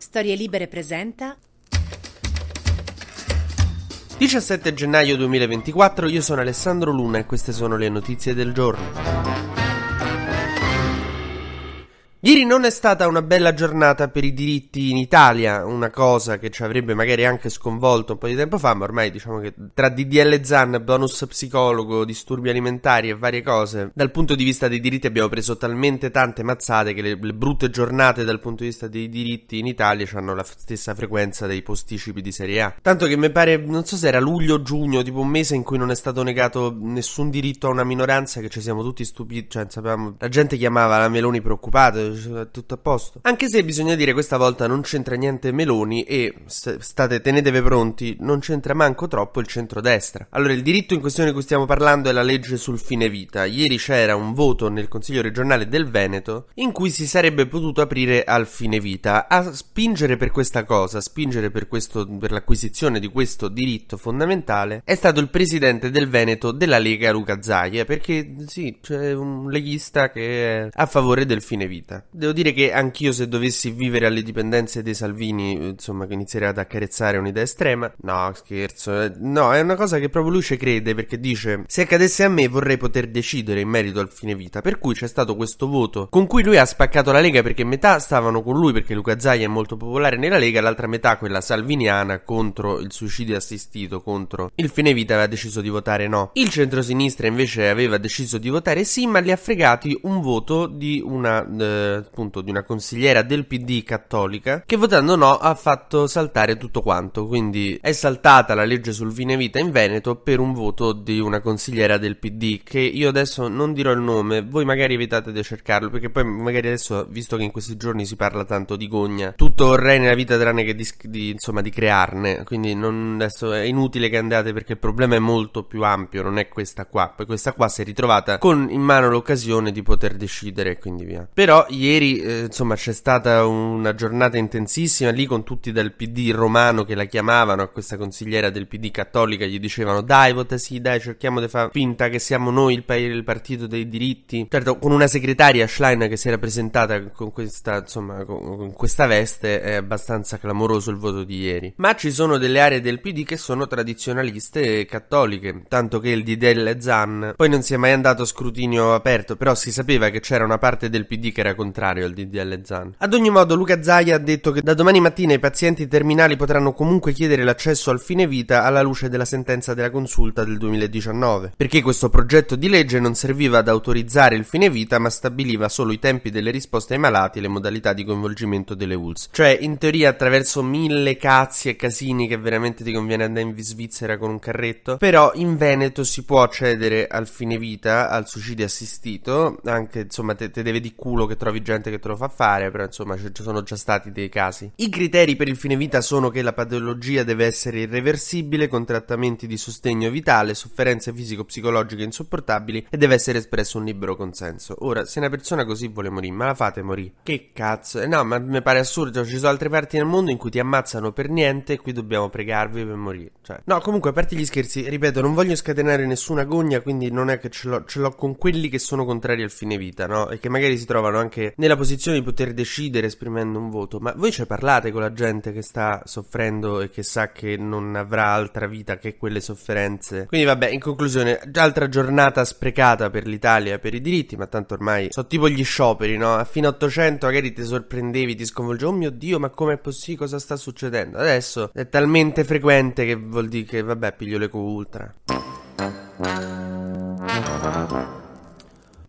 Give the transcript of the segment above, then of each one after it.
Storie Libere presenta 17 gennaio 2024, io sono Alessandro Luna e queste sono le notizie del giorno. Ieri non è stata una bella giornata per i diritti in Italia, una cosa che ci avrebbe magari anche sconvolto un po' di tempo fa, ma ormai diciamo che tra DDL ZAN, bonus psicologo, disturbi alimentari e varie cose, dal punto di vista dei diritti abbiamo preso talmente tante mazzate che le, le brutte giornate dal punto di vista dei diritti in Italia hanno la stessa frequenza dei posticipi di Serie A. Tanto che mi pare, non so se era luglio o giugno, tipo un mese in cui non è stato negato nessun diritto a una minoranza, che ci siamo tutti stupiti, cioè sapevamo, la gente chiamava la Meloni preoccupata tutto a posto. Anche se bisogna dire questa volta non c'entra niente Meloni e state tenetevi pronti, non c'entra manco troppo il centrodestra. Allora, il diritto in questione di cui stiamo parlando è la legge sul fine vita. Ieri c'era un voto nel Consiglio regionale del Veneto in cui si sarebbe potuto aprire al fine vita. A spingere per questa cosa, a spingere per, questo, per l'acquisizione di questo diritto fondamentale è stato il presidente del Veneto della Lega Luca Zaia, perché sì, c'è un leghista che è a favore del fine vita. Devo dire che anch'io se dovessi vivere alle dipendenze dei Salvini, insomma, che inizierei ad accarezzare un'idea estrema. No, scherzo. Eh, no, è una cosa che proprio lui ci crede perché dice: Se accadesse a me vorrei poter decidere in merito al fine vita. Per cui c'è stato questo voto con cui lui ha spaccato la Lega perché metà stavano con lui perché Luca Zaia è molto popolare nella Lega, l'altra metà, quella salviniana, contro il suicidio assistito, contro il fine vita, aveva deciso di votare no. Il centrosinistra invece aveva deciso di votare sì, ma li ha fregati un voto di una. Eh, appunto di una consigliera del PD cattolica che votando no ha fatto saltare tutto quanto, quindi è saltata la legge sul fine vita in Veneto per un voto di una consigliera del PD che io adesso non dirò il nome, voi magari evitate di cercarlo perché poi magari adesso, visto che in questi giorni si parla tanto di gogna, tutto vorrei nella vita tranne che di, di, insomma, di crearne, quindi non, adesso è inutile che andate perché il problema è molto più ampio, non è questa qua, poi questa qua si è ritrovata con in mano l'occasione di poter decidere e quindi via. Però ieri eh, insomma c'è stata una giornata intensissima lì con tutti dal PD romano che la chiamavano a questa consigliera del PD cattolica gli dicevano dai vota sì dai cerchiamo di fare finta che siamo noi il, pa- il, partito dei diritti. Certo con una segretaria Schlein che si era presentata con questa insomma con, con questa veste è abbastanza clamoroso il voto di ieri. Ma ci sono delle aree del PD che sono tradizionaliste e cattoliche tanto che il DDL Zan poi non si è mai andato a scrutinio aperto però si sapeva che c'era una parte del PD che era contraria contrario al DDL Zan. Ad ogni modo, Luca Zaia ha detto che da domani mattina i pazienti terminali potranno comunque chiedere l'accesso al fine vita alla luce della sentenza della consulta del 2019, perché questo progetto di legge non serviva ad autorizzare il fine vita, ma stabiliva solo i tempi delle risposte ai malati e le modalità di coinvolgimento delle ULS. Cioè, in teoria, attraverso mille cazzi e casini che veramente ti conviene andare in Svizzera con un carretto, però in Veneto si può accedere al fine vita, al suicidio assistito, anche insomma te, te deve di culo che trovi gente gente che te lo fa fare, però insomma ci sono già stati dei casi. I criteri per il fine vita sono che la patologia deve essere irreversibile, con trattamenti di sostegno vitale, sofferenze fisico-psicologiche insopportabili e deve essere espresso un libero consenso. Ora, se una persona così vuole morire, ma la fate morire. Che cazzo? Eh, no, ma mi pare assurdo, ci sono altre parti nel mondo in cui ti ammazzano per niente e qui dobbiamo pregarvi per morire. Cioè, no, comunque, a parte gli scherzi, ripeto, non voglio scatenare nessuna gogna, quindi non è che ce l'ho, ce l'ho con quelli che sono contrari al fine vita, no? E che magari si trovano anche nella posizione di poter decidere esprimendo un voto, ma voi ci parlate con la gente che sta soffrendo e che sa che non avrà altra vita che quelle sofferenze. Quindi vabbè, in conclusione, altra giornata sprecata per l'Italia per i diritti, ma tanto ormai sono tipo gli scioperi, no? A fine 800 magari ti sorprendevi, ti sconvolgevi, oh mio Dio, ma com'è possibile? Cosa sta succedendo? Adesso è talmente frequente che vuol dire che vabbè, piglio l'eco ultra.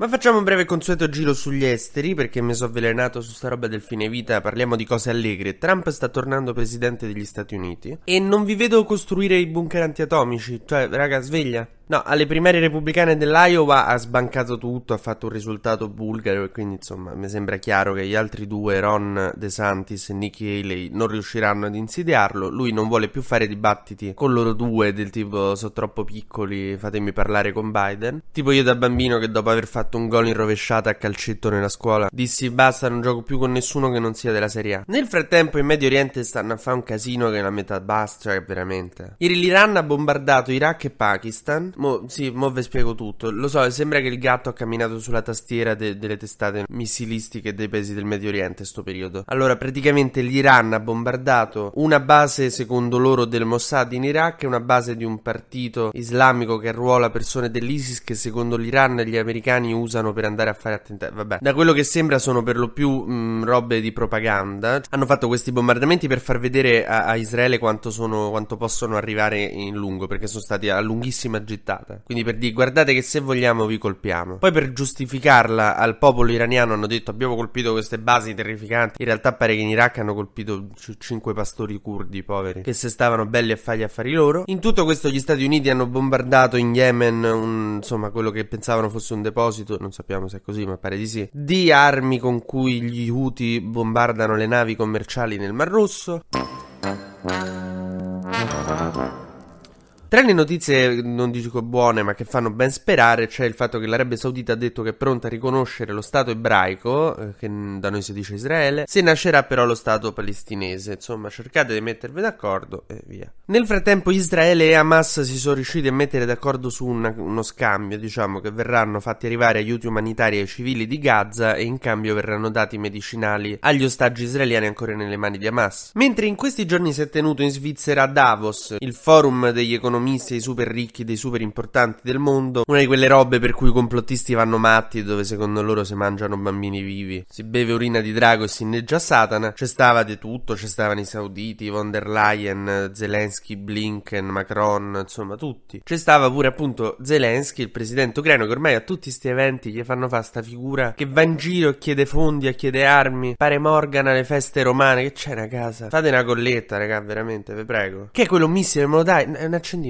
Ma facciamo un breve consueto giro sugli esteri perché mi sono avvelenato su sta roba del fine vita, parliamo di cose allegre. Trump sta tornando presidente degli Stati Uniti e non vi vedo costruire i bunker antiatomici, cioè raga sveglia. No, alle primarie repubblicane dell'Iowa ha sbancato tutto, ha fatto un risultato bulgaro e quindi insomma mi sembra chiaro che gli altri due, Ron DeSantis e Nikki Haley, non riusciranno ad insidiarlo. Lui non vuole più fare dibattiti con loro due del tipo sono troppo piccoli, fatemi parlare con Biden. Tipo io da bambino che dopo aver fatto un gol in rovesciata a calcetto nella scuola dissi basta, non gioco più con nessuno che non sia della Serie A. Nel frattempo in Medio Oriente stanno a fare un casino che la metà basta, cioè veramente. Ieri l'Iran ha bombardato Iraq e Pakistan Mo, sì, mo vi spiego tutto. Lo so, sembra che il gatto ha camminato sulla tastiera de- delle testate missilistiche dei paesi del Medio Oriente sto periodo. Allora, praticamente l'Iran ha bombardato una base, secondo loro, del Mossad in Iraq e una base di un partito islamico che arruola persone dell'ISIS che secondo l'Iran gli americani usano per andare a fare attentati. Vabbè, da quello che sembra sono per lo più mh, robe di propaganda. Hanno fatto questi bombardamenti per far vedere a, a Israele quanto, sono, quanto possono arrivare in lungo, perché sono stati a lunghissima gittata gittata. Quindi per dire guardate che se vogliamo vi colpiamo. Poi per giustificarla al popolo iraniano hanno detto abbiamo colpito queste basi terrificanti. In realtà pare che in Iraq hanno colpito c- cinque pastori curdi poveri che se stavano belli a fare gli affari loro. In tutto questo gli Stati Uniti hanno bombardato in Yemen un, insomma quello che pensavano fosse un deposito, non sappiamo se è così ma pare di sì, di armi con cui gli Houthi bombardano le navi commerciali nel Mar Rosso. Tra le notizie, non dico buone, ma che fanno ben sperare, c'è il fatto che l'Arabia Saudita ha detto che è pronta a riconoscere lo Stato ebraico, eh, che da noi si dice Israele, se nascerà però lo Stato palestinese. Insomma, cercate di mettervi d'accordo e via. Nel frattempo Israele e Hamas si sono riusciti a mettere d'accordo su una, uno scambio, diciamo, che verranno fatti arrivare aiuti umanitari ai civili di Gaza e in cambio verranno dati medicinali agli ostaggi israeliani ancora nelle mani di Hamas. Mentre in questi giorni si è tenuto in Svizzera a Davos il forum degli economisti economisti, dei super ricchi, dei super importanti del mondo. Una di quelle robe per cui i complottisti vanno matti, dove secondo loro si mangiano bambini vivi. Si beve urina di drago e si inneggia Satana. C'è stava di tutto, c'è stavano i sauditi, von der Leyen, Zelensky, Blinken, Macron, insomma tutti. C'è stava pure appunto Zelensky, il presidente ucraino, che ormai a tutti questi eventi gli fanno fare sta figura che va in giro e chiede fondi, e chiede armi, pare Morgan alle feste romane, che c'è una casa. Fate una colletta, raga, veramente, vi prego. Che è quello missile, me lo dai? È un accendino